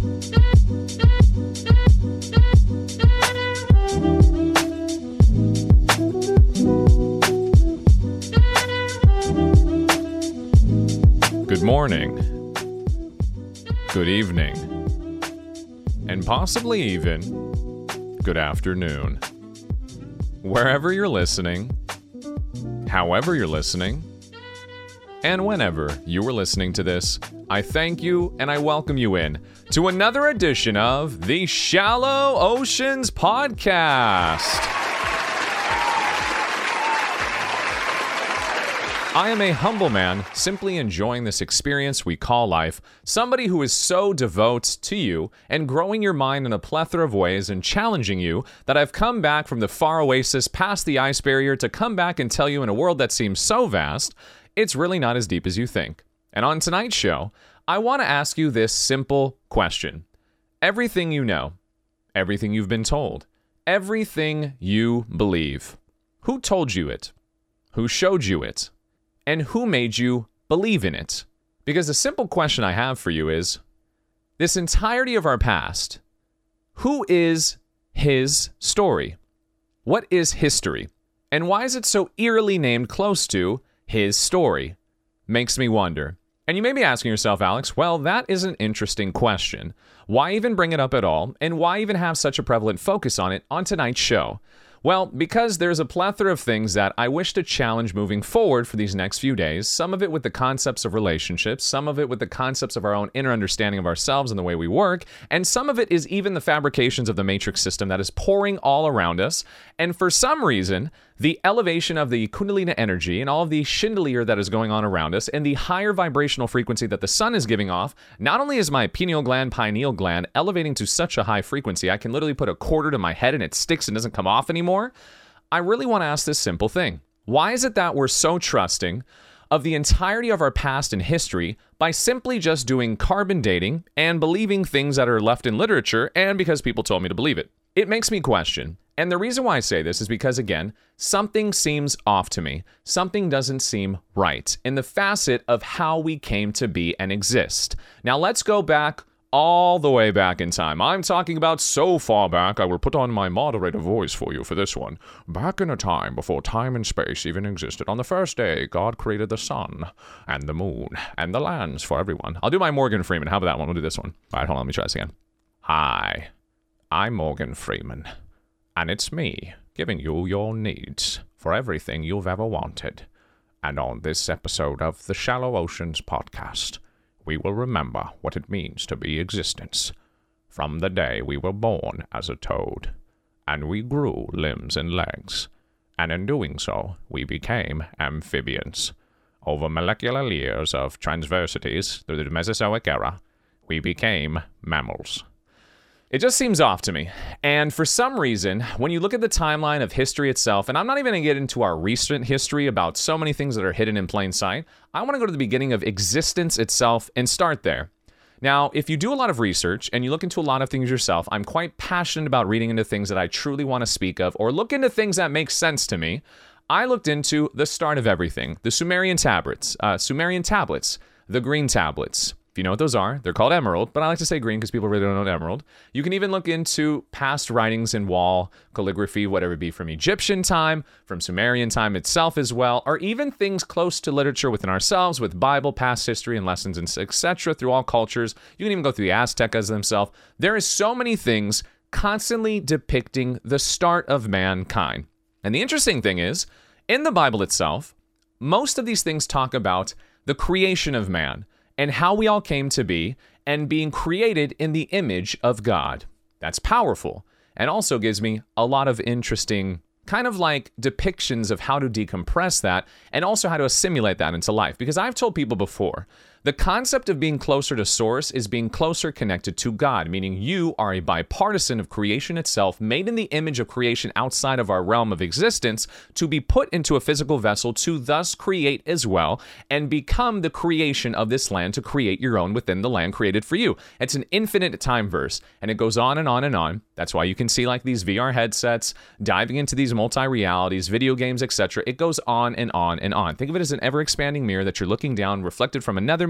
Good morning. Good evening. And possibly even good afternoon. Wherever you're listening, however you're listening, and whenever you are listening to this, I thank you and I welcome you in to another edition of the Shallow Oceans Podcast. I am a humble man, simply enjoying this experience we call life. Somebody who is so devout to you and growing your mind in a plethora of ways and challenging you that I've come back from the far oasis past the ice barrier to come back and tell you in a world that seems so vast, it's really not as deep as you think. And on tonight's show, I want to ask you this simple question Everything you know, everything you've been told, everything you believe, who told you it? Who showed you it? and who made you believe in it? Because the simple question I have for you is this entirety of our past, who is his story? What is history? And why is it so eerily named close to his story? Makes me wonder. And you may be asking yourself, Alex, well, that is an interesting question. Why even bring it up at all? And why even have such a prevalent focus on it on tonight's show? Well, because there's a plethora of things that I wish to challenge moving forward for these next few days, some of it with the concepts of relationships, some of it with the concepts of our own inner understanding of ourselves and the way we work, and some of it is even the fabrications of the matrix system that is pouring all around us. And for some reason, the elevation of the Kundalini energy and all of the chandelier that is going on around us, and the higher vibrational frequency that the sun is giving off, not only is my pineal gland, pineal gland elevating to such a high frequency, I can literally put a quarter to my head and it sticks and doesn't come off anymore. I really want to ask this simple thing Why is it that we're so trusting? Of the entirety of our past and history by simply just doing carbon dating and believing things that are left in literature and because people told me to believe it. It makes me question and the reason why I say this is because, again, something seems off to me. Something doesn't seem right in the facet of how we came to be and exist. Now, let's go back all the way back in time. I'm talking about so far back, I will put on my moderator voice for you for this one. Back in a time before time and space even existed, on the first day, God created the sun and the moon and the lands for everyone. I'll do my Morgan Freeman. How about that one? We'll do this one. All right, hold on. Let me try this again. Hi, I'm Morgan Freeman. And it's me giving you your needs for everything you've ever wanted. And on this episode of the Shallow Oceans podcast, we will remember what it means to be existence. From the day we were born as a toad, and we grew limbs and legs, and in doing so, we became amphibians. Over molecular layers of transversities through the Mesozoic era, we became mammals. It just seems off to me. And for some reason, when you look at the timeline of history itself, and I'm not even going to get into our recent history about so many things that are hidden in plain sight, I want to go to the beginning of existence itself and start there. Now, if you do a lot of research and you look into a lot of things yourself, I'm quite passionate about reading into things that I truly want to speak of or look into things that make sense to me. I looked into the start of everything, the Sumerian tablets, uh, Sumerian tablets, the green tablets, if you know what those are, they're called emerald, but I like to say green because people really don't know emerald. You can even look into past writings in wall calligraphy, whatever it be from Egyptian time, from Sumerian time itself as well, or even things close to literature within ourselves with Bible, past history, and lessons, and etc. through all cultures. You can even go through the Aztecas themselves. There is so many things constantly depicting the start of mankind. And the interesting thing is, in the Bible itself, most of these things talk about the creation of man and how we all came to be and being created in the image of God. That's powerful and also gives me a lot of interesting kind of like depictions of how to decompress that and also how to assimilate that into life. Because I've told people before the concept of being closer to source is being closer connected to God, meaning you are a bipartisan of creation itself, made in the image of creation outside of our realm of existence, to be put into a physical vessel to thus create as well and become the creation of this land to create your own within the land created for you. It's an infinite time verse, and it goes on and on and on. That's why you can see like these VR headsets, diving into these multi realities, video games, etc. It goes on and on and on. Think of it as an ever expanding mirror that you're looking down, reflected from another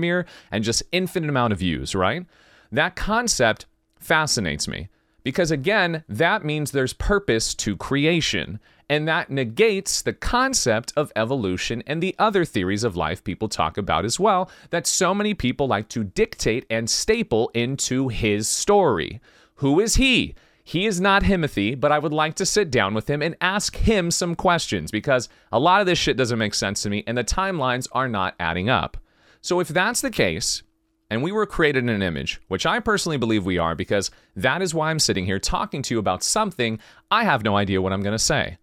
and just infinite amount of views, right? That concept fascinates me because, again, that means there's purpose to creation. And that negates the concept of evolution and the other theories of life people talk about as well, that so many people like to dictate and staple into his story. Who is he? He is not Himothy, but I would like to sit down with him and ask him some questions because a lot of this shit doesn't make sense to me and the timelines are not adding up. So, if that's the case, and we were created in an image, which I personally believe we are because that is why I'm sitting here talking to you about something I have no idea what I'm going to say.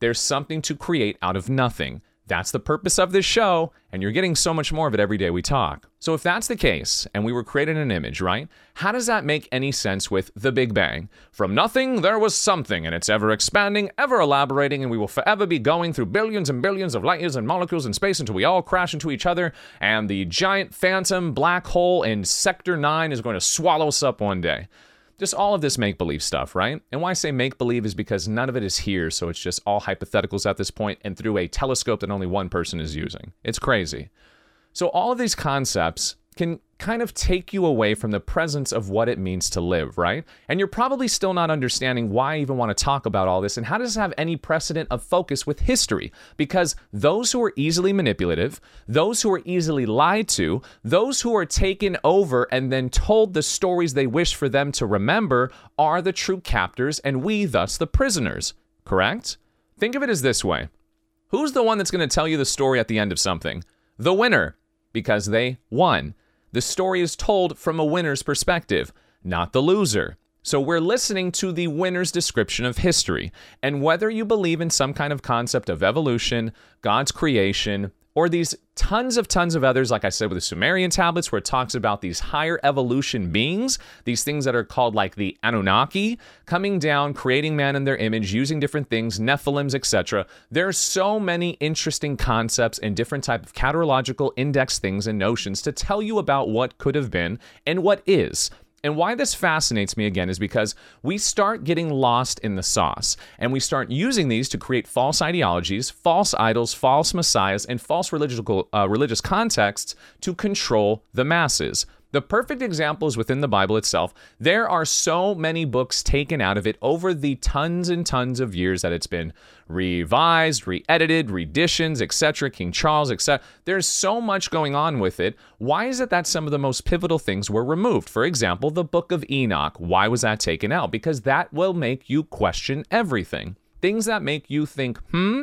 There's something to create out of nothing. That's the purpose of this show, and you're getting so much more of it every day we talk. So, if that's the case, and we were created an image, right? How does that make any sense with the Big Bang? From nothing, there was something, and it's ever expanding, ever elaborating, and we will forever be going through billions and billions of light years and molecules in space until we all crash into each other, and the giant phantom black hole in Sector 9 is going to swallow us up one day just all of this make believe stuff, right? And why I say make believe is because none of it is here, so it's just all hypotheticals at this point and through a telescope that only one person is using. It's crazy. So, all of these concepts can kind of take you away from the presence of what it means to live, right? And you're probably still not understanding why I even want to talk about all this and how does this have any precedent of focus with history? Because those who are easily manipulative, those who are easily lied to, those who are taken over and then told the stories they wish for them to remember are the true captors and we, thus, the prisoners, correct? Think of it as this way Who's the one that's going to tell you the story at the end of something? The winner, because they won. The story is told from a winner's perspective, not the loser. So we're listening to the winner's description of history. And whether you believe in some kind of concept of evolution, God's creation, or these tons of tons of others, like I said with the Sumerian tablets, where it talks about these higher evolution beings, these things that are called like the Anunnaki, coming down, creating man in their image, using different things, Nephilims, etc. There are so many interesting concepts and different type of caterological index things and notions to tell you about what could have been and what is. And why this fascinates me again is because we start getting lost in the sauce and we start using these to create false ideologies, false idols, false messiahs, and false religious, uh, religious contexts to control the masses. The perfect example is within the Bible itself. There are so many books taken out of it over the tons and tons of years that it's been revised, re-edited, reditions, etc. King Charles, etc. There's so much going on with it. Why is it that some of the most pivotal things were removed? For example, the Book of Enoch. Why was that taken out? Because that will make you question everything. Things that make you think, hmm,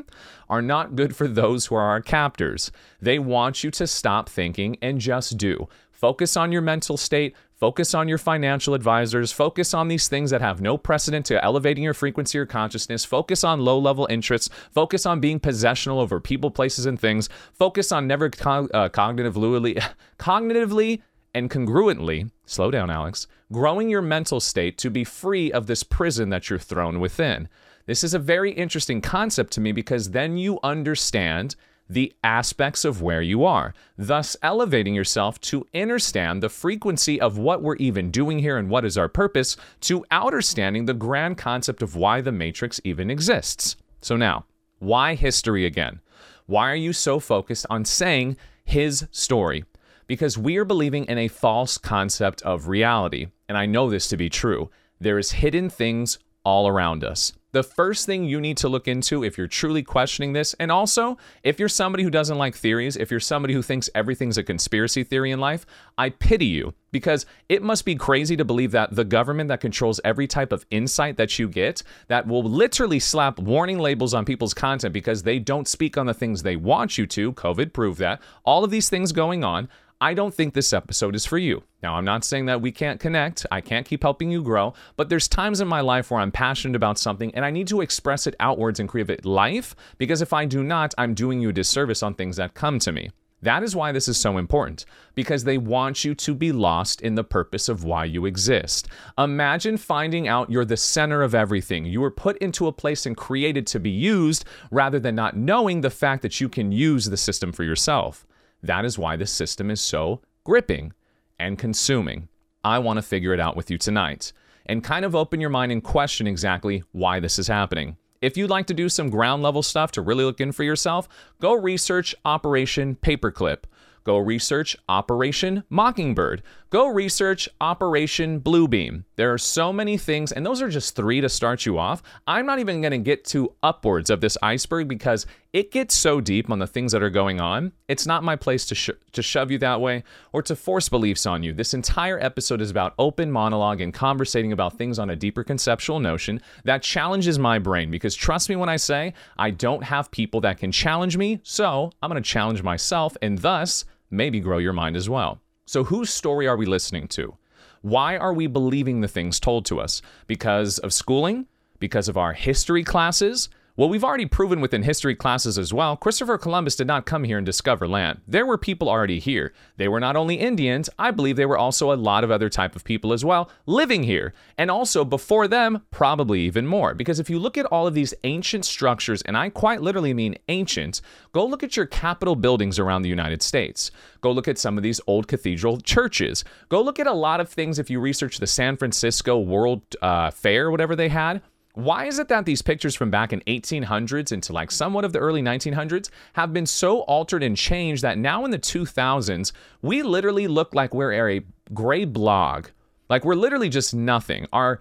are not good for those who are our captors. They want you to stop thinking and just do. Focus on your mental state, focus on your financial advisors, focus on these things that have no precedent to elevating your frequency or consciousness, focus on low level interests, focus on being possessional over people, places, and things, focus on never co- uh, cognitively, cognitively and congruently, slow down, Alex, growing your mental state to be free of this prison that you're thrown within. This is a very interesting concept to me because then you understand the aspects of where you are, thus elevating yourself to understand the frequency of what we're even doing here and what is our purpose, to understanding the grand concept of why the Matrix even exists. So, now, why history again? Why are you so focused on saying his story? Because we are believing in a false concept of reality. And I know this to be true. There is hidden things all around us the first thing you need to look into if you're truly questioning this, and also if you're somebody who doesn't like theories, if you're somebody who thinks everything's a conspiracy theory in life, I pity you because it must be crazy to believe that the government that controls every type of insight that you get, that will literally slap warning labels on people's content because they don't speak on the things they want you to, COVID proved that, all of these things going on. I don't think this episode is for you. Now, I'm not saying that we can't connect, I can't keep helping you grow, but there's times in my life where I'm passionate about something and I need to express it outwards and create life because if I do not, I'm doing you a disservice on things that come to me. That is why this is so important, because they want you to be lost in the purpose of why you exist. Imagine finding out you're the center of everything. You were put into a place and created to be used rather than not knowing the fact that you can use the system for yourself. That is why this system is so gripping and consuming. I want to figure it out with you tonight and kind of open your mind and question exactly why this is happening. If you'd like to do some ground level stuff to really look in for yourself, go research Operation Paperclip. Go research Operation Mockingbird. Go research Operation Bluebeam. There are so many things, and those are just three to start you off. I'm not even going to get to upwards of this iceberg because it gets so deep on the things that are going on. It's not my place to, to shove you that way or to force beliefs on you. This entire episode is about open monologue and conversating about things on a deeper conceptual notion that challenges my brain because trust me when I say I don't have people that can challenge me, so I'm going to challenge myself and thus maybe grow your mind as well. So, whose story are we listening to? Why are we believing the things told to us? Because of schooling? Because of our history classes? Well, we've already proven within history classes as well, Christopher Columbus did not come here and discover land. There were people already here. They were not only Indians, I believe they were also a lot of other type of people as well living here. And also before them, probably even more. Because if you look at all of these ancient structures, and I quite literally mean ancient, go look at your capitol buildings around the United States. Go look at some of these old cathedral churches. Go look at a lot of things if you research the San Francisco World uh, Fair, whatever they had why is it that these pictures from back in 1800s into like somewhat of the early 1900s have been so altered and changed that now in the 2000s we literally look like we're a gray blog? Like we're literally just nothing. Our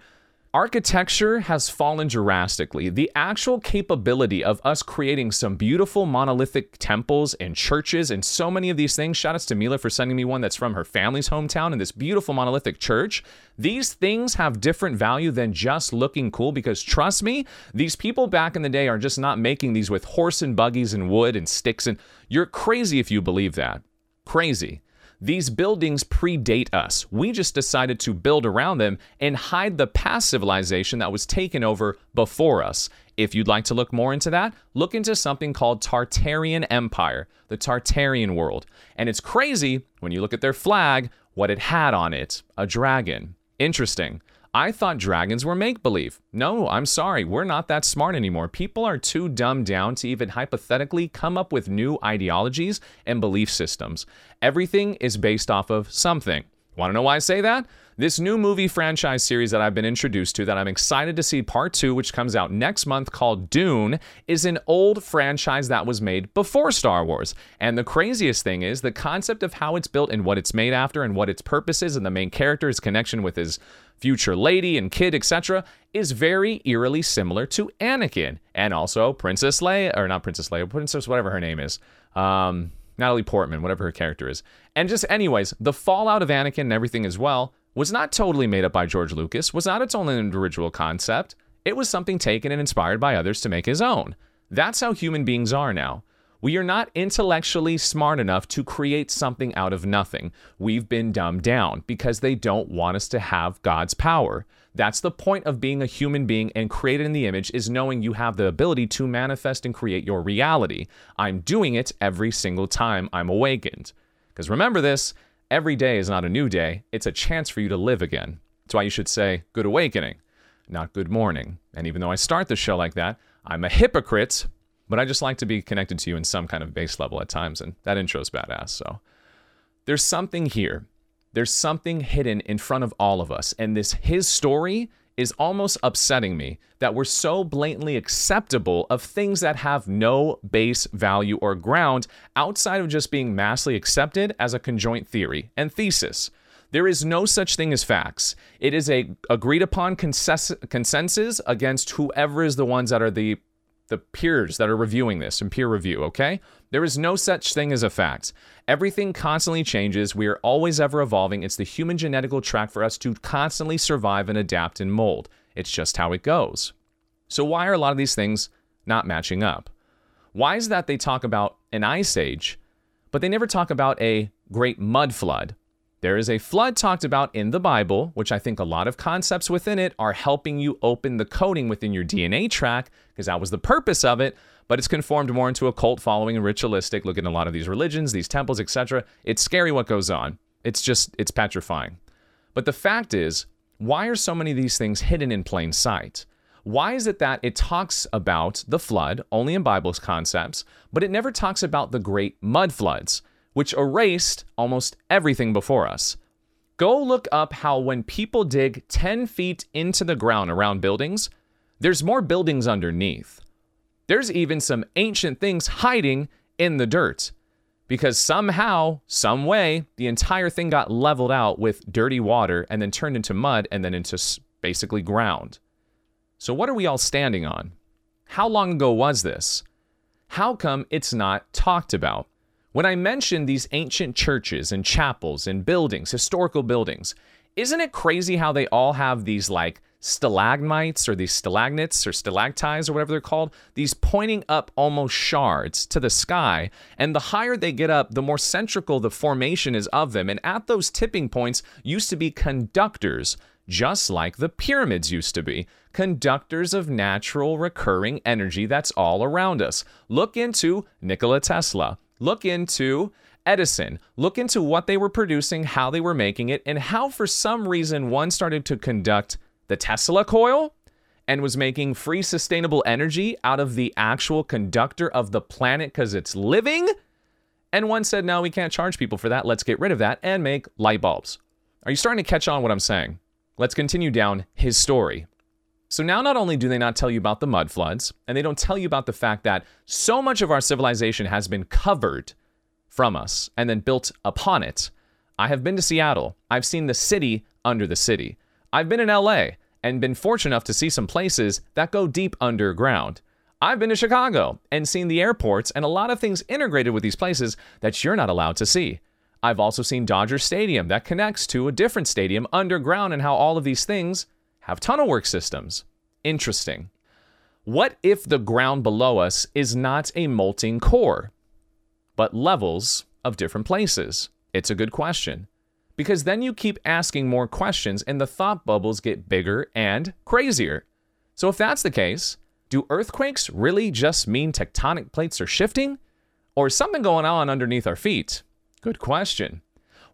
architecture has fallen drastically. The actual capability of us creating some beautiful monolithic temples and churches and so many of these things. Shout outs to Mila for sending me one that's from her family's hometown and this beautiful monolithic church. These things have different value than just looking cool because trust me, these people back in the day are just not making these with horse and buggies and wood and sticks and you're crazy if you believe that. Crazy. These buildings predate us. We just decided to build around them and hide the past civilization that was taken over before us. If you'd like to look more into that, look into something called Tartarian Empire, the Tartarian world. And it's crazy when you look at their flag, what it had on it a dragon. Interesting. I thought dragons were make believe. No, I'm sorry, we're not that smart anymore. People are too dumbed down to even hypothetically come up with new ideologies and belief systems. Everything is based off of something. Want to know why I say that? This new movie franchise series that I've been introduced to, that I'm excited to see part two, which comes out next month, called Dune, is an old franchise that was made before Star Wars. And the craziest thing is the concept of how it's built and what it's made after and what its purpose is, and the main character's connection with his future lady and kid, etc., is very eerily similar to Anakin and also Princess Leia, or not Princess Leia, Princess whatever her name is. Um, Natalie Portman, whatever her character is. And just, anyways, the fallout of Anakin and everything as well was not totally made up by George Lucas, was not its own original concept. It was something taken and inspired by others to make his own. That's how human beings are now. We are not intellectually smart enough to create something out of nothing. We've been dumbed down because they don't want us to have God's power. That's the point of being a human being and created in the image is knowing you have the ability to manifest and create your reality. I'm doing it every single time I'm awakened. Because remember this, Every day is not a new day, it's a chance for you to live again. That's why you should say, Good awakening, not good morning. And even though I start the show like that, I'm a hypocrite, but I just like to be connected to you in some kind of base level at times, and that intro's badass. So there's something here. There's something hidden in front of all of us, and this his story is almost upsetting me that we're so blatantly acceptable of things that have no base value or ground outside of just being massively accepted as a conjoint theory and thesis. There is no such thing as facts. It is a agreed upon consensus against whoever is the ones that are the the peers that are reviewing this in peer review, okay? There is no such thing as a fact. Everything constantly changes. We are always ever evolving. It's the human genetical track for us to constantly survive and adapt and mold. It's just how it goes. So, why are a lot of these things not matching up? Why is that they talk about an ice age, but they never talk about a great mud flood? There is a flood talked about in the Bible, which I think a lot of concepts within it are helping you open the coding within your DNA track, because that was the purpose of it. But it's conformed more into a cult following and ritualistic. Look at a lot of these religions, these temples, etc. It's scary what goes on. It's just, it's petrifying. But the fact is, why are so many of these things hidden in plain sight? Why is it that it talks about the flood only in Bible's concepts, but it never talks about the great mud floods? Which erased almost everything before us. Go look up how when people dig 10 feet into the ground around buildings, there's more buildings underneath. There's even some ancient things hiding in the dirt. because somehow, some way, the entire thing got leveled out with dirty water and then turned into mud and then into basically ground. So, what are we all standing on? How long ago was this? How come it's not talked about? When I mention these ancient churches and chapels and buildings, historical buildings, isn't it crazy how they all have these like stalagmites or these stalagnates or stalactites or whatever they're called, these pointing up almost shards to the sky. And the higher they get up, the more centrical the formation is of them. And at those tipping points used to be conductors, just like the pyramids used to be. Conductors of natural recurring energy that's all around us. Look into Nikola Tesla. Look into Edison, look into what they were producing, how they were making it, and how for some reason one started to conduct the Tesla coil and was making free sustainable energy out of the actual conductor of the planet because it's living. And one said, no, we can't charge people for that. Let's get rid of that and make light bulbs. Are you starting to catch on what I'm saying? Let's continue down his story. So now not only do they not tell you about the mud floods, and they don't tell you about the fact that so much of our civilization has been covered from us and then built upon it. I have been to Seattle. I've seen the city under the city. I've been in LA and been fortunate enough to see some places that go deep underground. I've been to Chicago and seen the airports and a lot of things integrated with these places that you're not allowed to see. I've also seen Dodger Stadium that connects to a different stadium underground and how all of these things have tunnel work systems. Interesting. What if the ground below us is not a molten core? but levels of different places? It's a good question. Because then you keep asking more questions and the thought bubbles get bigger and crazier. So, if that's the case, do earthquakes really just mean tectonic plates are shifting? Or is something going on underneath our feet? Good question.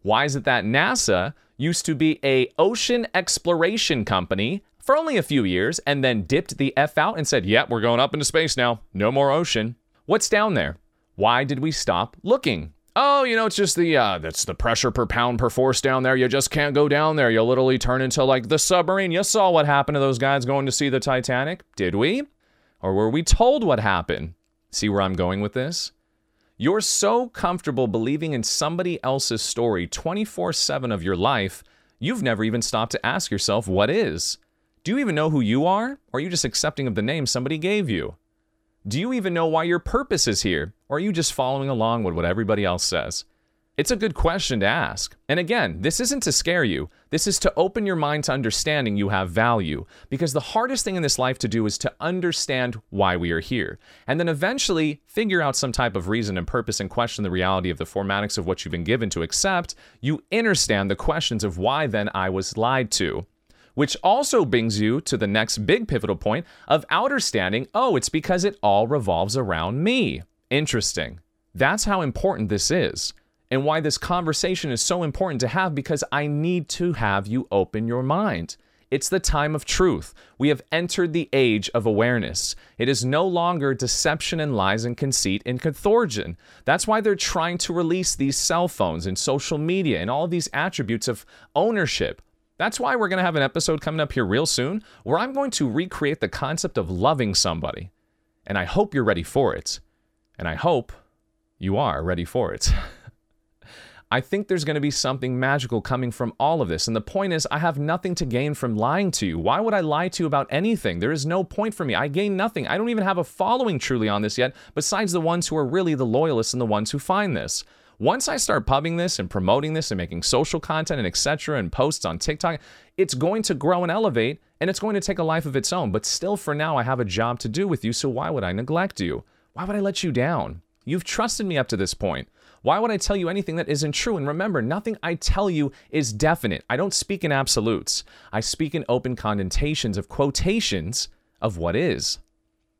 Why is it that NASA used to be a ocean exploration company for only a few years and then dipped the F out and said, yep, we're going up into space now. No more ocean. What's down there? Why did we stop looking? Oh, you know, it's just the uh that's the pressure per pound per force down there. You just can't go down there. You'll literally turn into like the submarine. You saw what happened to those guys going to see the Titanic, did we? Or were we told what happened? See where I'm going with this? You're so comfortable believing in somebody else's story 24 7 of your life, you've never even stopped to ask yourself, what is? Do you even know who you are? Or are you just accepting of the name somebody gave you? Do you even know why your purpose is here? Or are you just following along with what everybody else says? It's a good question to ask. And again, this isn't to scare you. This is to open your mind to understanding you have value. Because the hardest thing in this life to do is to understand why we are here. And then eventually figure out some type of reason and purpose and question the reality of the formatics of what you've been given to accept. You understand the questions of why then I was lied to which also brings you to the next big pivotal point of understanding oh, it's because it all revolves around me. Interesting. That's how important this is, and why this conversation is so important to have because I need to have you open your mind. It's the time of truth. We have entered the age of awareness. It is no longer deception and lies and conceit and contortion. That's why they're trying to release these cell phones and social media and all these attributes of ownership that's why we're going to have an episode coming up here real soon where I'm going to recreate the concept of loving somebody. And I hope you're ready for it. And I hope you are ready for it. I think there's going to be something magical coming from all of this. And the point is, I have nothing to gain from lying to you. Why would I lie to you about anything? There is no point for me. I gain nothing. I don't even have a following truly on this yet, besides the ones who are really the loyalists and the ones who find this. Once I start pubbing this and promoting this and making social content and etc. and posts on TikTok, it's going to grow and elevate and it's going to take a life of its own. But still, for now, I have a job to do with you, so why would I neglect you? Why would I let you down? You've trusted me up to this point. Why would I tell you anything that isn't true? And remember, nothing I tell you is definite. I don't speak in absolutes. I speak in open connotations of quotations of what is.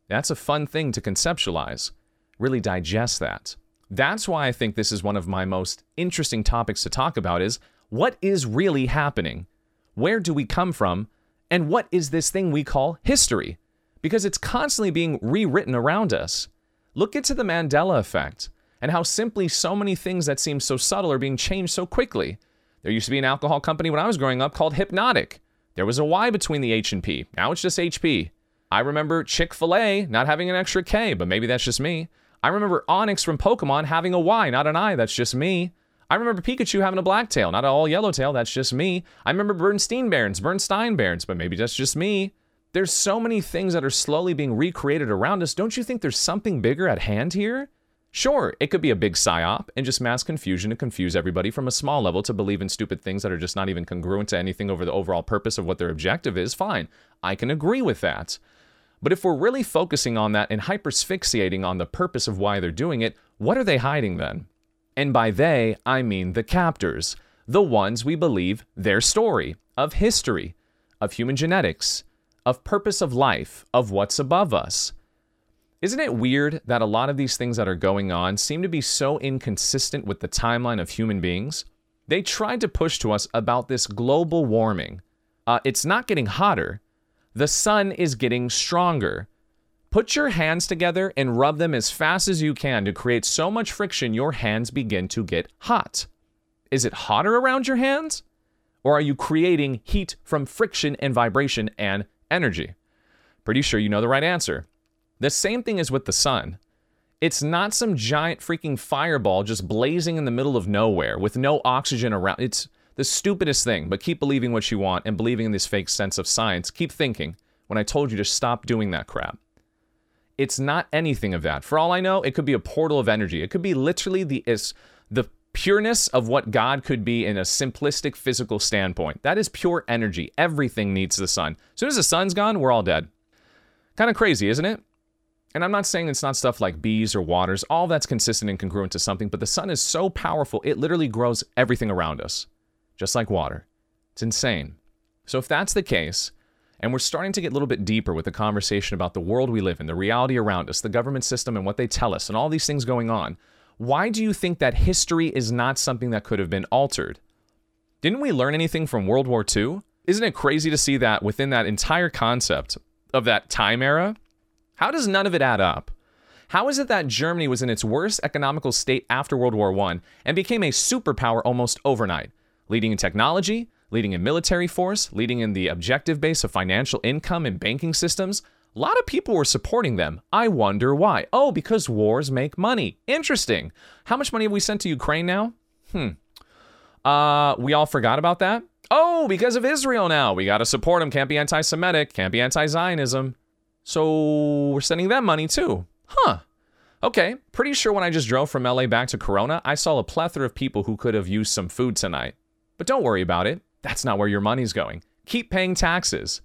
That's a fun thing to conceptualize. Really digest that. That's why I think this is one of my most interesting topics to talk about is what is really happening? Where do we come from? And what is this thing we call history? Because it's constantly being rewritten around us. Look into the Mandela effect and how simply so many things that seem so subtle are being changed so quickly. There used to be an alcohol company when I was growing up called Hypnotic. There was a Y between the H and P. Now it's just HP. I remember Chick fil A not having an extra K, but maybe that's just me. I remember Onyx from Pokemon having a Y, not an I. That's just me. I remember Pikachu having a black tail, not an all yellow tail. That's just me. I remember Berenstein Bears, Berenstain Bears, but maybe that's just me. There's so many things that are slowly being recreated around us. Don't you think there's something bigger at hand here? Sure, it could be a big psyop and just mass confusion to confuse everybody from a small level to believe in stupid things that are just not even congruent to anything over the overall purpose of what their objective is. Fine, I can agree with that. But if we're really focusing on that and hypersphyxiating on the purpose of why they're doing it, what are they hiding then? And by they, I mean the captors, the ones we believe their story of history, of human genetics, of purpose of life, of what's above us. Isn't it weird that a lot of these things that are going on seem to be so inconsistent with the timeline of human beings? They tried to push to us about this global warming. Uh, it's not getting hotter, the sun is getting stronger. Put your hands together and rub them as fast as you can to create so much friction your hands begin to get hot. Is it hotter around your hands? Or are you creating heat from friction and vibration and energy? Pretty sure you know the right answer. The same thing is with the sun. It's not some giant freaking fireball just blazing in the middle of nowhere with no oxygen around. It's the stupidest thing, but keep believing what you want and believing in this fake sense of science. Keep thinking when I told you to stop doing that crap. It's not anything of that. For all I know, it could be a portal of energy. It could be literally the is the pureness of what God could be in a simplistic physical standpoint. That is pure energy. Everything needs the sun. As soon as the sun's gone, we're all dead. Kind of crazy, isn't it? And I'm not saying it's not stuff like bees or waters, all that's consistent and congruent to something, but the sun is so powerful, it literally grows everything around us, just like water. It's insane. So, if that's the case, and we're starting to get a little bit deeper with the conversation about the world we live in, the reality around us, the government system, and what they tell us, and all these things going on, why do you think that history is not something that could have been altered? Didn't we learn anything from World War II? Isn't it crazy to see that within that entire concept of that time era, how does none of it add up? How is it that Germany was in its worst economical state after World War I and became a superpower almost overnight, leading in technology, leading in military force, leading in the objective base of financial income and banking systems? A lot of people were supporting them. I wonder why. Oh, because wars make money. Interesting. How much money have we sent to Ukraine now? Hmm. Uh, we all forgot about that. Oh, because of Israel now. We got to support them. Can't be anti Semitic. Can't be anti Zionism. So we're sending them money too. Huh. Okay, pretty sure when I just drove from LA back to Corona, I saw a plethora of people who could have used some food tonight. But don't worry about it. That's not where your money's going. Keep paying taxes.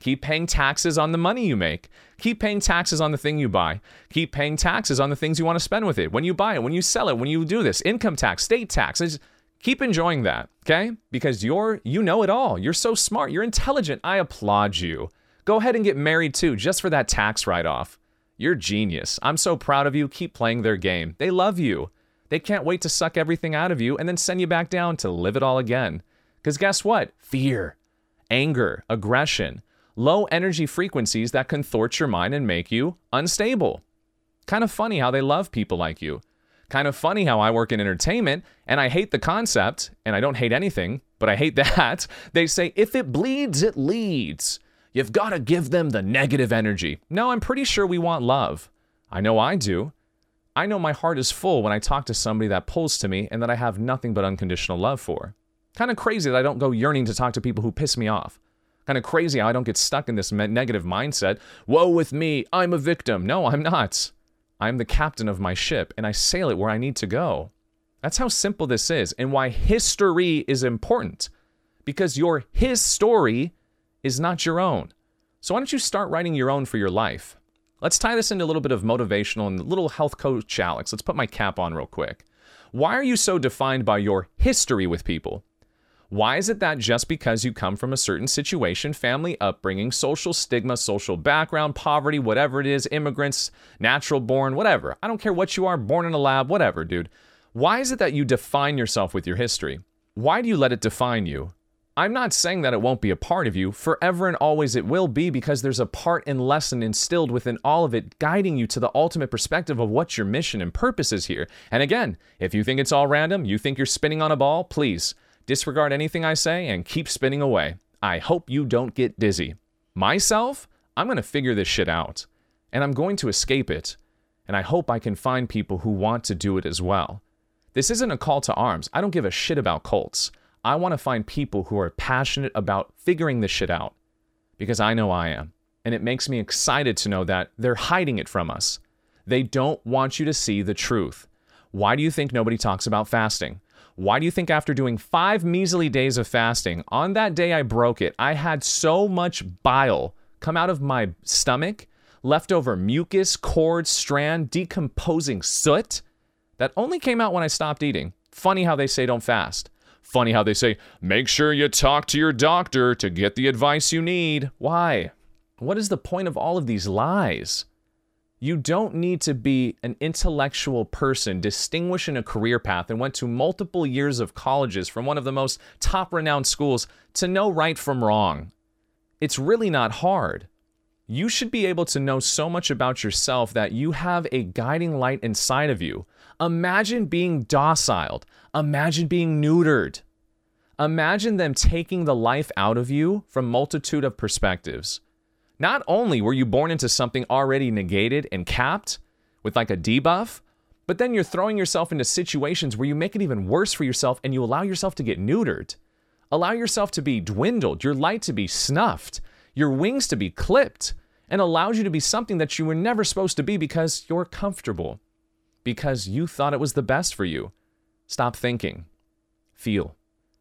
Keep paying taxes on the money you make. Keep paying taxes on the thing you buy. Keep paying taxes on the things you want to spend with it. When you buy it, when you sell it, when you do this, income tax, state taxes. Keep enjoying that, okay? Because you're you know it all. You're so smart. You're intelligent. I applaud you. Go ahead and get married too, just for that tax write off. You're genius. I'm so proud of you. Keep playing their game. They love you. They can't wait to suck everything out of you and then send you back down to live it all again. Because guess what? Fear, anger, aggression, low energy frequencies that can thwart your mind and make you unstable. Kind of funny how they love people like you. Kind of funny how I work in entertainment and I hate the concept, and I don't hate anything, but I hate that. They say, if it bleeds, it leads. You've got to give them the negative energy. No, I'm pretty sure we want love. I know I do. I know my heart is full when I talk to somebody that pulls to me and that I have nothing but unconditional love for. Kind of crazy that I don't go yearning to talk to people who piss me off. Kind of crazy how I don't get stuck in this negative mindset. Woe with me, I'm a victim. No, I'm not. I'm the captain of my ship and I sail it where I need to go. That's how simple this is and why history is important. Because your his story is not your own. So why don't you start writing your own for your life? Let's tie this into a little bit of motivational and little health coach Alex. Let's put my cap on real quick. Why are you so defined by your history with people? Why is it that just because you come from a certain situation, family upbringing, social stigma, social background, poverty, whatever it is, immigrants, natural born, whatever, I don't care what you are, born in a lab, whatever, dude. Why is it that you define yourself with your history? Why do you let it define you? I'm not saying that it won't be a part of you. Forever and always it will be because there's a part and lesson instilled within all of it, guiding you to the ultimate perspective of what your mission and purpose is here. And again, if you think it's all random, you think you're spinning on a ball, please disregard anything I say and keep spinning away. I hope you don't get dizzy. Myself, I'm going to figure this shit out and I'm going to escape it. And I hope I can find people who want to do it as well. This isn't a call to arms. I don't give a shit about cults. I want to find people who are passionate about figuring this shit out because I know I am. And it makes me excited to know that they're hiding it from us. They don't want you to see the truth. Why do you think nobody talks about fasting? Why do you think after doing five measly days of fasting, on that day I broke it, I had so much bile come out of my stomach, leftover mucus, cord, strand, decomposing soot that only came out when I stopped eating. Funny how they say don't fast. Funny how they say, make sure you talk to your doctor to get the advice you need. Why? What is the point of all of these lies? You don't need to be an intellectual person, distinguished in a career path, and went to multiple years of colleges from one of the most top renowned schools to know right from wrong. It's really not hard. You should be able to know so much about yourself that you have a guiding light inside of you. Imagine being dociled. Imagine being neutered. Imagine them taking the life out of you from multitude of perspectives. Not only were you born into something already negated and capped with like a debuff, but then you're throwing yourself into situations where you make it even worse for yourself and you allow yourself to get neutered. Allow yourself to be dwindled, your light to be snuffed, your wings to be clipped, and allows you to be something that you were never supposed to be because you're comfortable, because you thought it was the best for you. Stop thinking. Feel.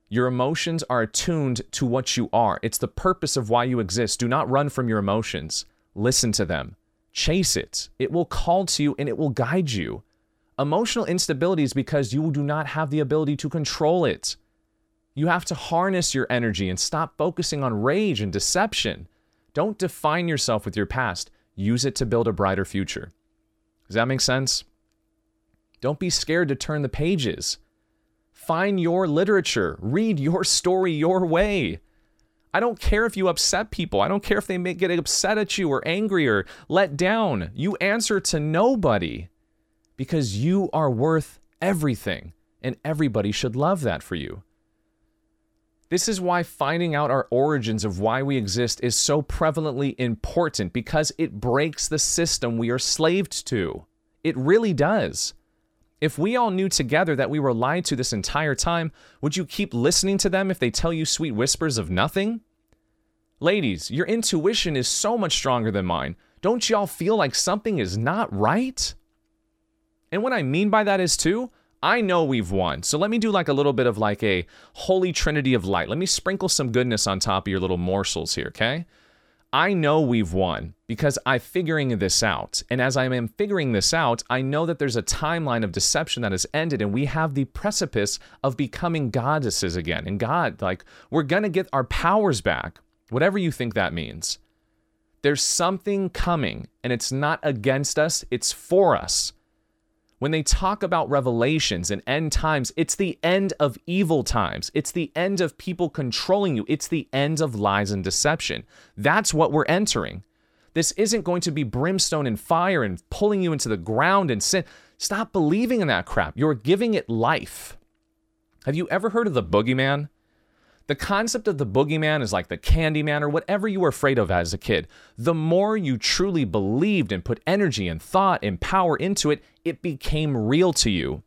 Your emotions are attuned to what you are. It's the purpose of why you exist. Do not run from your emotions. Listen to them. Chase it. It will call to you and it will guide you. Emotional instability is because you do not have the ability to control it. You have to harness your energy and stop focusing on rage and deception. Don't define yourself with your past. Use it to build a brighter future. Does that make sense? Don't be scared to turn the pages. Find your literature, read your story your way. I don't care if you upset people. I don't care if they get upset at you or angry or let down. You answer to nobody because you are worth everything, and everybody should love that for you. This is why finding out our origins of why we exist is so prevalently important because it breaks the system we are slaved to. It really does. If we all knew together that we were lied to this entire time, would you keep listening to them if they tell you sweet whispers of nothing? Ladies, your intuition is so much stronger than mine. Don't y'all feel like something is not right? And what I mean by that is, too, I know we've won. So let me do like a little bit of like a holy trinity of light. Let me sprinkle some goodness on top of your little morsels here, okay? I know we've won because I'm figuring this out. And as I am figuring this out, I know that there's a timeline of deception that has ended and we have the precipice of becoming goddesses again. And God, like, we're going to get our powers back, whatever you think that means. There's something coming and it's not against us, it's for us. When they talk about revelations and end times, it's the end of evil times. It's the end of people controlling you. It's the end of lies and deception. That's what we're entering. This isn't going to be brimstone and fire and pulling you into the ground and sin. Stop believing in that crap. You're giving it life. Have you ever heard of the boogeyman? The concept of the boogeyman is like the Candyman or whatever you were afraid of as a kid. The more you truly believed and put energy and thought and power into it, it became real to you.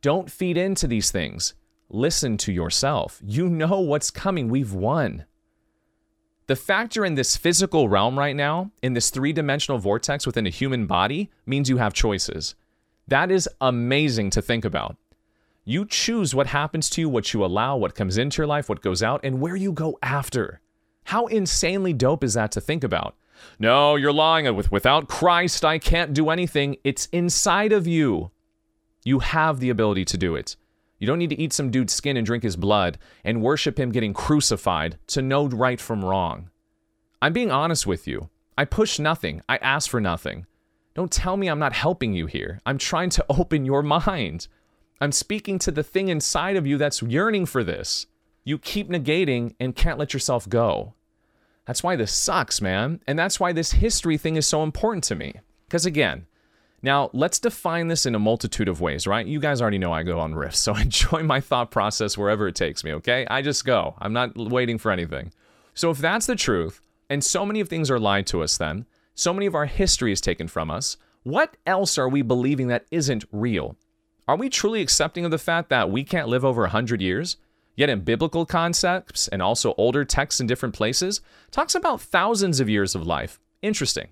Don't feed into these things. Listen to yourself. You know what's coming. We've won. The fact you're in this physical realm right now, in this three dimensional vortex within a human body, means you have choices. That is amazing to think about. You choose what happens to you, what you allow, what comes into your life, what goes out, and where you go after. How insanely dope is that to think about? No, you're lying. With, without Christ, I can't do anything. It's inside of you. You have the ability to do it. You don't need to eat some dude's skin and drink his blood and worship him getting crucified to know right from wrong. I'm being honest with you. I push nothing, I ask for nothing. Don't tell me I'm not helping you here. I'm trying to open your mind. I'm speaking to the thing inside of you that's yearning for this. You keep negating and can't let yourself go. That's why this sucks, man. And that's why this history thing is so important to me. Because again, now let's define this in a multitude of ways, right? You guys already know I go on riffs, so enjoy my thought process wherever it takes me, okay? I just go. I'm not waiting for anything. So if that's the truth, and so many of things are lied to us then, so many of our history is taken from us, What else are we believing that isn't real? Are we truly accepting of the fact that we can't live over 100 years? Yet in biblical concepts and also older texts in different places, talks about thousands of years of life. Interesting.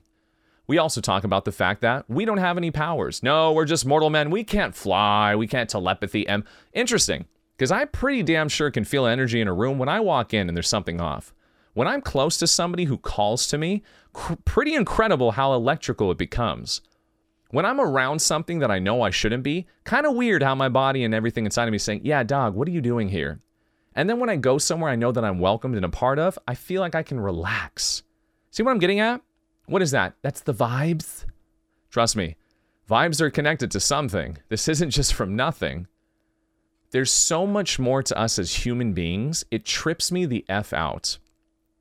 We also talk about the fact that we don't have any powers. No, we're just mortal men. We can't fly. We can't telepathy. And interesting, because I pretty damn sure can feel energy in a room when I walk in and there's something off. When I'm close to somebody who calls to me, cr- pretty incredible how electrical it becomes. When I'm around something that I know I shouldn't be, kind of weird how my body and everything inside of me is saying, Yeah, dog, what are you doing here? And then when I go somewhere I know that I'm welcomed and a part of, I feel like I can relax. See what I'm getting at? What is that? That's the vibes. Trust me, vibes are connected to something. This isn't just from nothing. There's so much more to us as human beings, it trips me the F out.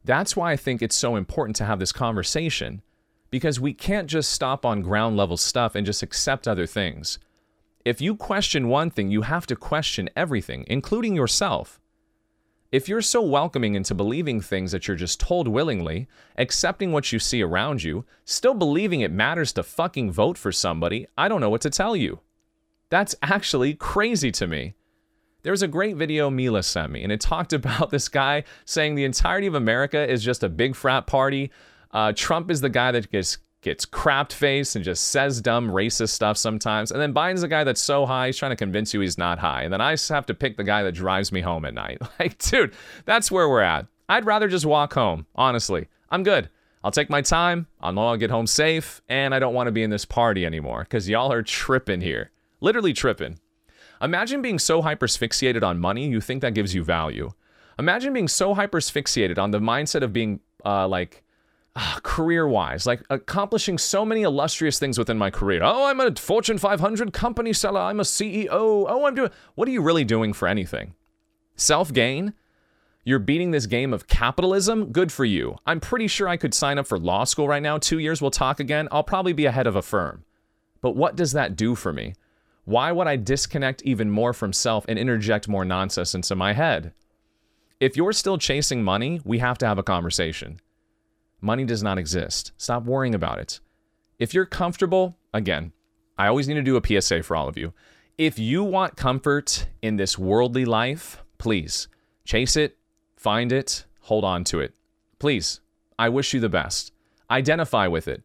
That's why I think it's so important to have this conversation, because we can't just stop on ground level stuff and just accept other things. If you question one thing, you have to question everything, including yourself. If you're so welcoming into believing things that you're just told willingly, accepting what you see around you, still believing it matters to fucking vote for somebody, I don't know what to tell you. That's actually crazy to me. There was a great video Mila sent me, and it talked about this guy saying the entirety of America is just a big frat party. Uh, Trump is the guy that gets gets crapped face and just says dumb racist stuff sometimes. And then Biden's the guy that's so high, he's trying to convince you he's not high. And then I have to pick the guy that drives me home at night. Like, dude, that's where we're at. I'd rather just walk home, honestly. I'm good. I'll take my time. I'll know I'll get home safe. And I don't want to be in this party anymore because y'all are tripping here. Literally tripping. Imagine being so hyper-asphyxiated on money, you think that gives you value. Imagine being so hyper-asphyxiated on the mindset of being uh, like, uh, career wise, like accomplishing so many illustrious things within my career. Oh, I'm a Fortune 500 company seller. I'm a CEO. Oh, I'm doing. What are you really doing for anything? Self gain? You're beating this game of capitalism? Good for you. I'm pretty sure I could sign up for law school right now. Two years, we'll talk again. I'll probably be ahead of a firm. But what does that do for me? Why would I disconnect even more from self and interject more nonsense into my head? If you're still chasing money, we have to have a conversation. Money does not exist. Stop worrying about it. If you're comfortable, again, I always need to do a PSA for all of you. If you want comfort in this worldly life, please chase it, find it, hold on to it. Please, I wish you the best. Identify with it.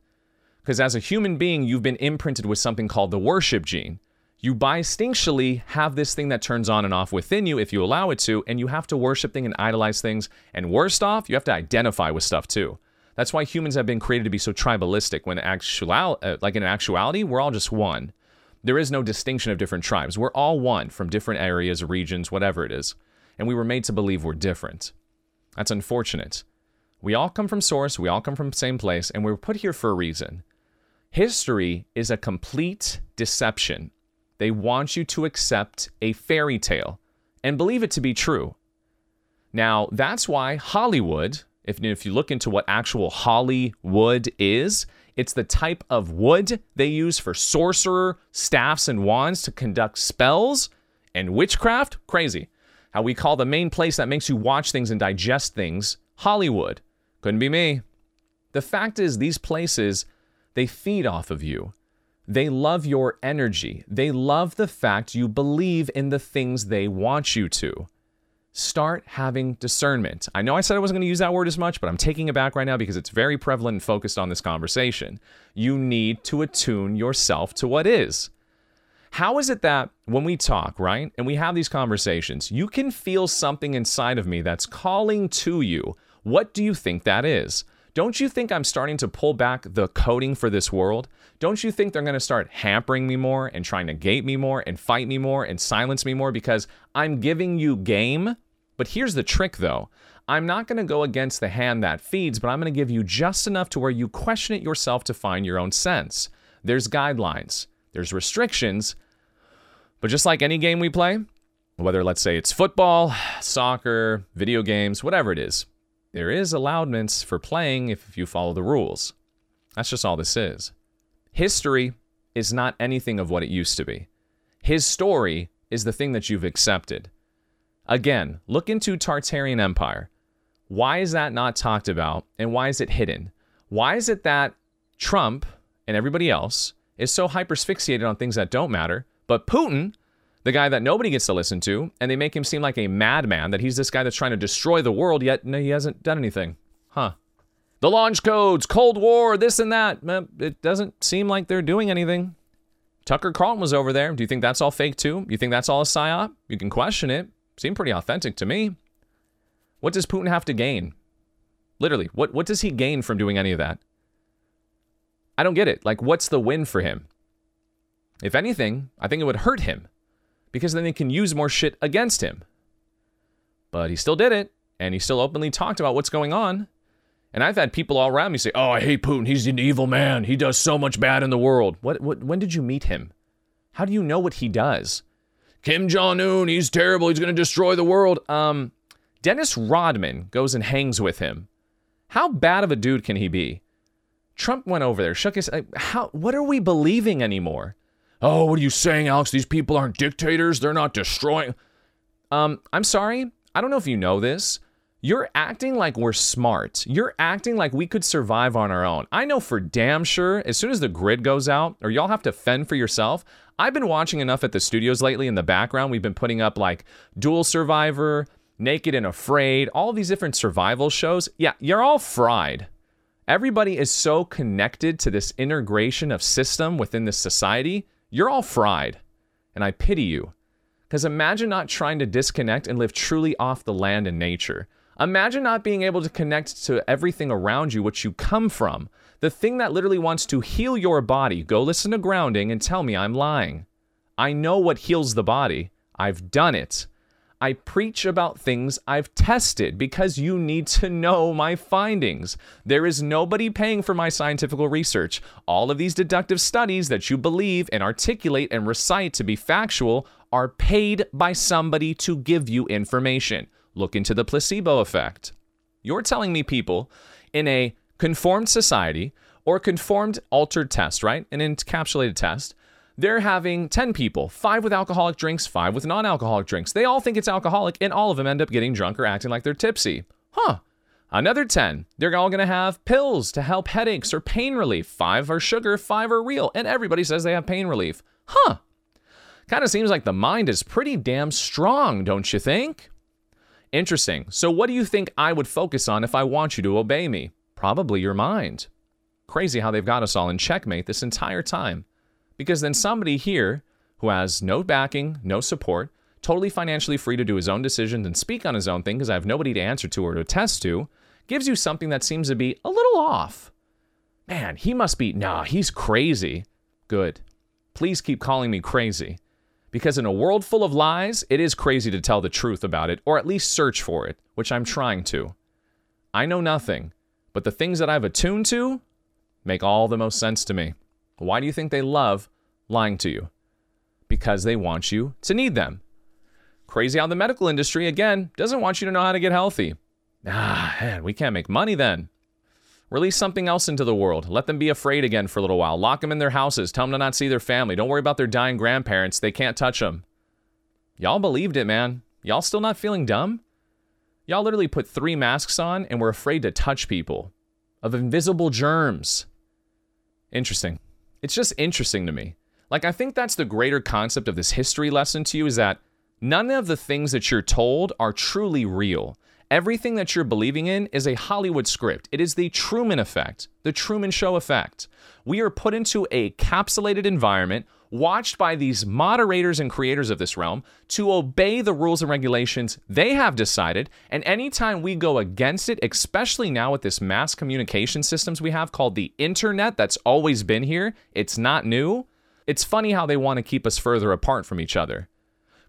Because as a human being, you've been imprinted with something called the worship gene. You instinctually have this thing that turns on and off within you if you allow it to, and you have to worship things and idolize things. And worst off, you have to identify with stuff too. That's why humans have been created to be so tribalistic when actual, uh, like in actuality, we're all just one. There is no distinction of different tribes. We're all one from different areas, regions, whatever it is. And we were made to believe we're different. That's unfortunate. We all come from source, we all come from the same place, and we were put here for a reason. History is a complete deception. They want you to accept a fairy tale and believe it to be true. Now, that's why Hollywood, if, if you look into what actual Hollywood is, it's the type of wood they use for sorcerer staffs and wands to conduct spells and witchcraft. Crazy. How we call the main place that makes you watch things and digest things Hollywood. Couldn't be me. The fact is, these places, they feed off of you. They love your energy. They love the fact you believe in the things they want you to start having discernment. I know I said I wasn't going to use that word as much, but I'm taking it back right now because it's very prevalent and focused on this conversation. You need to attune yourself to what is. How is it that when we talk, right, and we have these conversations, you can feel something inside of me that's calling to you? What do you think that is? Don't you think I'm starting to pull back the coding for this world? Don't you think they're going to start hampering me more and trying to gate me more and fight me more and silence me more because I'm giving you game but here's the trick though I'm not going to go against the hand that feeds, but I'm going to give you just enough to where you question it yourself to find your own sense. There's guidelines, there's restrictions, but just like any game we play, whether let's say it's football, soccer, video games, whatever it is, there is allowance for playing if you follow the rules. That's just all this is. History is not anything of what it used to be. His story is the thing that you've accepted. Again, look into Tartarian Empire. Why is that not talked about and why is it hidden? Why is it that Trump and everybody else is so hyper-asphyxiated on things that don't matter. But Putin, the guy that nobody gets to listen to, and they make him seem like a madman, that he's this guy that's trying to destroy the world, yet no, he hasn't done anything. Huh. The launch codes, Cold War, this and that. It doesn't seem like they're doing anything. Tucker Carlton was over there. Do you think that's all fake too? You think that's all a psyop? You can question it. Seemed pretty authentic to me. What does Putin have to gain? Literally, what, what does he gain from doing any of that? I don't get it. Like, what's the win for him? If anything, I think it would hurt him because then they can use more shit against him. But he still did it, and he still openly talked about what's going on. And I've had people all around me say, "Oh, I hate Putin. He's an evil man. He does so much bad in the world." What, what when did you meet him? How do you know what he does? Kim Jong Un, he's terrible. He's going to destroy the world. Um, Dennis Rodman goes and hangs with him. How bad of a dude can he be? Trump went over there, shook his. How? What are we believing anymore? Oh, what are you saying, Alex? These people aren't dictators. They're not destroying. Um, I'm sorry. I don't know if you know this. You're acting like we're smart. You're acting like we could survive on our own. I know for damn sure, as soon as the grid goes out, or y'all have to fend for yourself. I've been watching enough at the studios lately in the background. We've been putting up like Dual Survivor, Naked and Afraid, all these different survival shows. Yeah, you're all fried. Everybody is so connected to this integration of system within this society. You're all fried. And I pity you. Because imagine not trying to disconnect and live truly off the land and nature. Imagine not being able to connect to everything around you, which you come from. The thing that literally wants to heal your body. Go listen to grounding and tell me I'm lying. I know what heals the body. I've done it. I preach about things I've tested because you need to know my findings. There is nobody paying for my scientific research. All of these deductive studies that you believe and articulate and recite to be factual are paid by somebody to give you information. Look into the placebo effect. You're telling me people in a conformed society or conformed altered test, right? An encapsulated test, they're having 10 people, five with alcoholic drinks, five with non alcoholic drinks. They all think it's alcoholic, and all of them end up getting drunk or acting like they're tipsy. Huh. Another 10, they're all to have pills to help headaches or pain relief. Five are sugar, five are real, and everybody says they have pain relief. Huh. Kind of seems like the mind is pretty damn strong, don't you think? Interesting. So, what do you think I would focus on if I want you to obey me? Probably your mind. Crazy how they've got us all in checkmate this entire time. Because then somebody here who has no backing, no support, totally financially free to do his own decisions and speak on his own thing because I have nobody to answer to or to attest to, gives you something that seems to be a little off. Man, he must be, nah, he's crazy. Good. Please keep calling me crazy. Because in a world full of lies, it is crazy to tell the truth about it, or at least search for it, which I'm trying to. I know nothing, but the things that I've attuned to make all the most sense to me. Why do you think they love lying to you? Because they want you to need them. Crazy how the medical industry, again, doesn't want you to know how to get healthy. Ah, man, we can't make money then. Release something else into the world. Let them be afraid again for a little while. Lock them in their houses. Tell them to not see their family. Don't worry about their dying grandparents. They can't touch them. Y'all believed it, man. Y'all still not feeling dumb? Y'all literally put three masks on and were afraid to touch people of invisible germs. Interesting. It's just interesting to me. Like, I think that's the greater concept of this history lesson to you is that none of the things that you're told are truly real. Everything that you're believing in is a Hollywood script. It is the Truman effect, the Truman Show effect. We are put into a capsulated environment, watched by these moderators and creators of this realm to obey the rules and regulations they have decided. And anytime we go against it, especially now with this mass communication systems we have called the internet that's always been here, it's not new. It's funny how they want to keep us further apart from each other.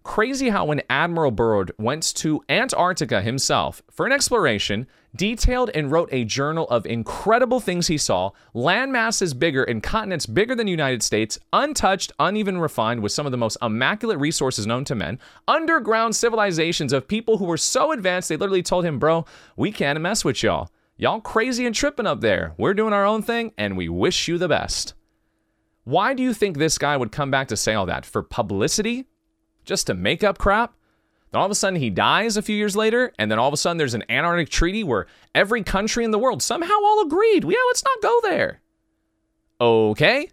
Crazy how when Admiral Byrd went to Antarctica himself for an exploration, detailed and wrote a journal of incredible things he saw, land masses bigger and continents bigger than the United States, untouched, uneven refined with some of the most immaculate resources known to men, underground civilizations of people who were so advanced they literally told him, "Bro, we can't mess with y'all. Y'all crazy and tripping up there. We're doing our own thing and we wish you the best." Why do you think this guy would come back to say all that? For publicity? just to make up crap. Then all of a sudden he dies a few years later, and then all of a sudden there's an Antarctic treaty where every country in the world somehow all agreed, yeah, let's not go there. Okay.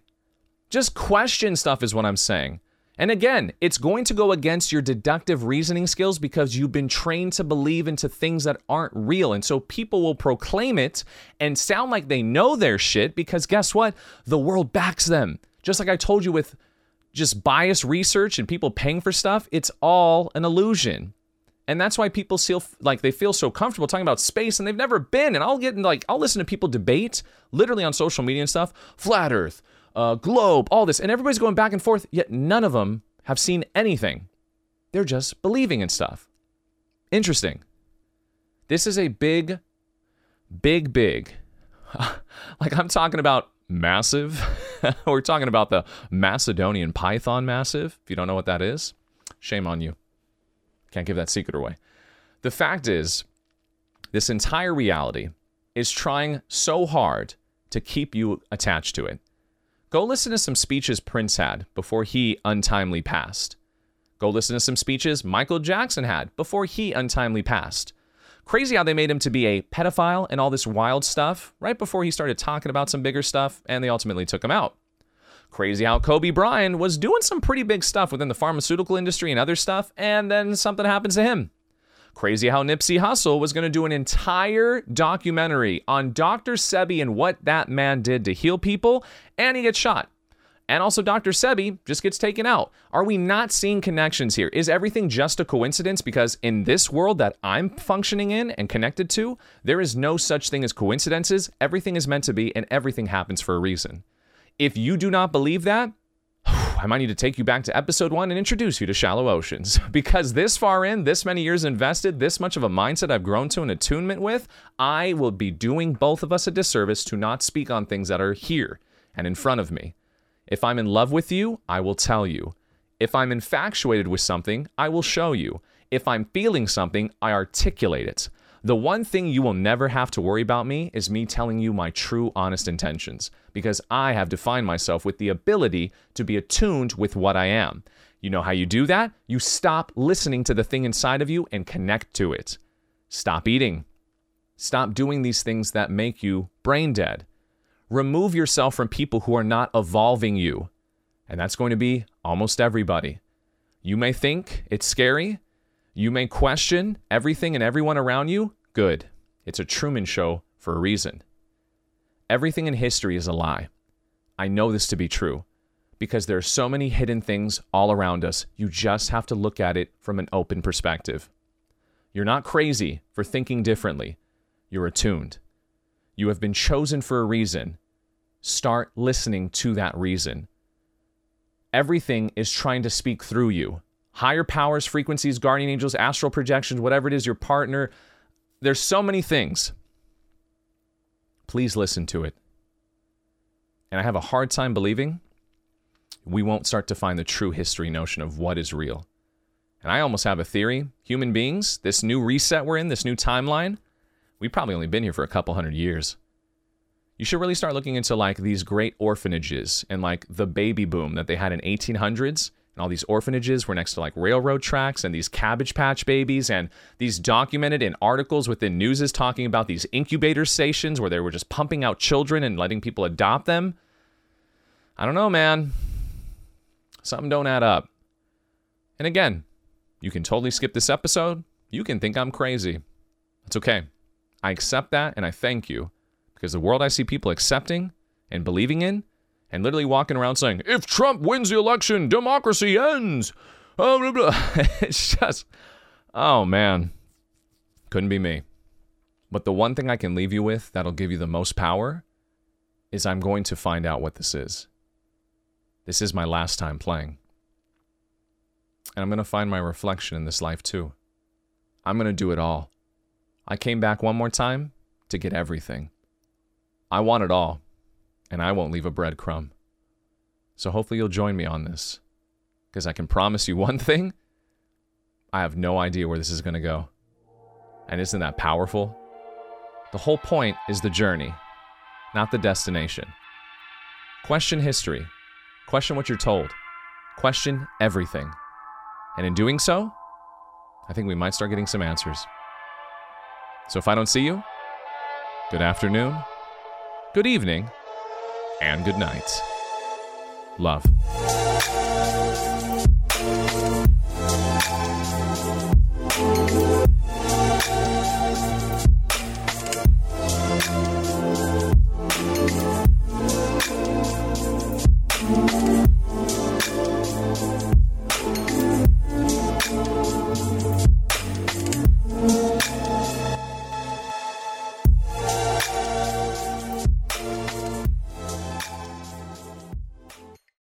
Just question stuff, is what I'm saying. And again, it's going to go against your deductive reasoning skills because you've been trained to believe into things that aren't real. And so people will proclaim it and sound like they know their shit because guess what? The world backs them. Just like I told you with just biased research and people paying for stuff, it's all an illusion. And that's why people feel like they feel so comfortable talking about space and they've never been. And I'll get like, I'll listen to people debate literally on social media and stuff flat earth, uh, globe, all this. And everybody's going back and forth, yet none of them have seen anything. They're just believing in stuff. Interesting. This is a big, big, big, like I'm talking about massive. We're talking about the Macedonian Python massive. If you don't know what that is, shame on you. Can't give that secret away. The fact is, this entire reality is trying so hard to keep you attached to it. Go listen to some speeches Prince had before he untimely passed. Go listen to some speeches Michael Jackson had before he untimely passed. Crazy how they made him to be a pedophile and all this wild stuff right before he started talking about some bigger stuff, and they ultimately took him out. Crazy how Kobe Bryant was doing some pretty big stuff within the pharmaceutical industry and other stuff, and then something happens to him. Crazy how Nipsey Hussle was going to do an entire documentary on Dr. Sebi and what that man did to heal people, and he gets shot. And also, Dr. Sebi just gets taken out. Are we not seeing connections here? Is everything just a coincidence? Because in this world that I'm functioning in and connected to, there is no such thing as coincidences. Everything is meant to be, and everything happens for a reason. If you do not believe that, I might need to take you back to episode one and introduce you to shallow oceans. Because this far in, this many years invested, this much of a mindset I've grown to an attunement with, I will be doing both of us a disservice to not speak on things that are here and in front of me. If I'm in love with you, I will tell you. If I'm infatuated with something, I will show you. If I'm feeling something, I articulate it. The one thing you will never have to worry about me is me telling you my true, honest intentions, because I have defined myself with the ability to be attuned with what I am. You know how you do that? You stop listening to the thing inside of you and connect to it. Stop eating. Stop doing these things that make you brain dead. Remove yourself from people who are not evolving you. And that's going to be almost everybody. You may think it's scary. You may question everything and everyone around you. Good. It's a Truman Show for a reason. Everything in history is a lie. I know this to be true because there are so many hidden things all around us. You just have to look at it from an open perspective. You're not crazy for thinking differently, you're attuned. You have been chosen for a reason, start listening to that reason. Everything is trying to speak through you. Higher powers, frequencies, guardian angels, astral projections, whatever it is, your partner. There's so many things. Please listen to it. And I have a hard time believing we won't start to find the true history notion of what is real. And I almost have a theory human beings, this new reset we're in, this new timeline, we've probably only been here for a couple hundred years. You should really start looking into like these great orphanages and like the baby boom that they had in 1800s and all these orphanages were next to like railroad tracks and these cabbage patch babies and these documented in articles within newses talking about these incubator stations where they were just pumping out children and letting people adopt them. I don't know man. Something don't add up. And again you can totally skip this episode. You can think i'm crazy. It's okay i accept that and i thank you because the world I see people accepting and believing in and literally walking around saying, if Trump wins the election, democracy ends. Oh, blah, blah. it's just, oh man, couldn't be me. But the one thing I can leave you with that'll give you the most power is I'm going to find out what this is. This is my last time playing. And I'm going to find my reflection in this life too. I'm going to do it all. I came back one more time to get everything. I want it all, and I won't leave a breadcrumb. So hopefully you'll join me on this, because I can promise you one thing I have no idea where this is going to go. And isn't that powerful? The whole point is the journey, not the destination. Question history, question what you're told, question everything. And in doing so, I think we might start getting some answers. So if I don't see you, good afternoon good evening, and good night. Love.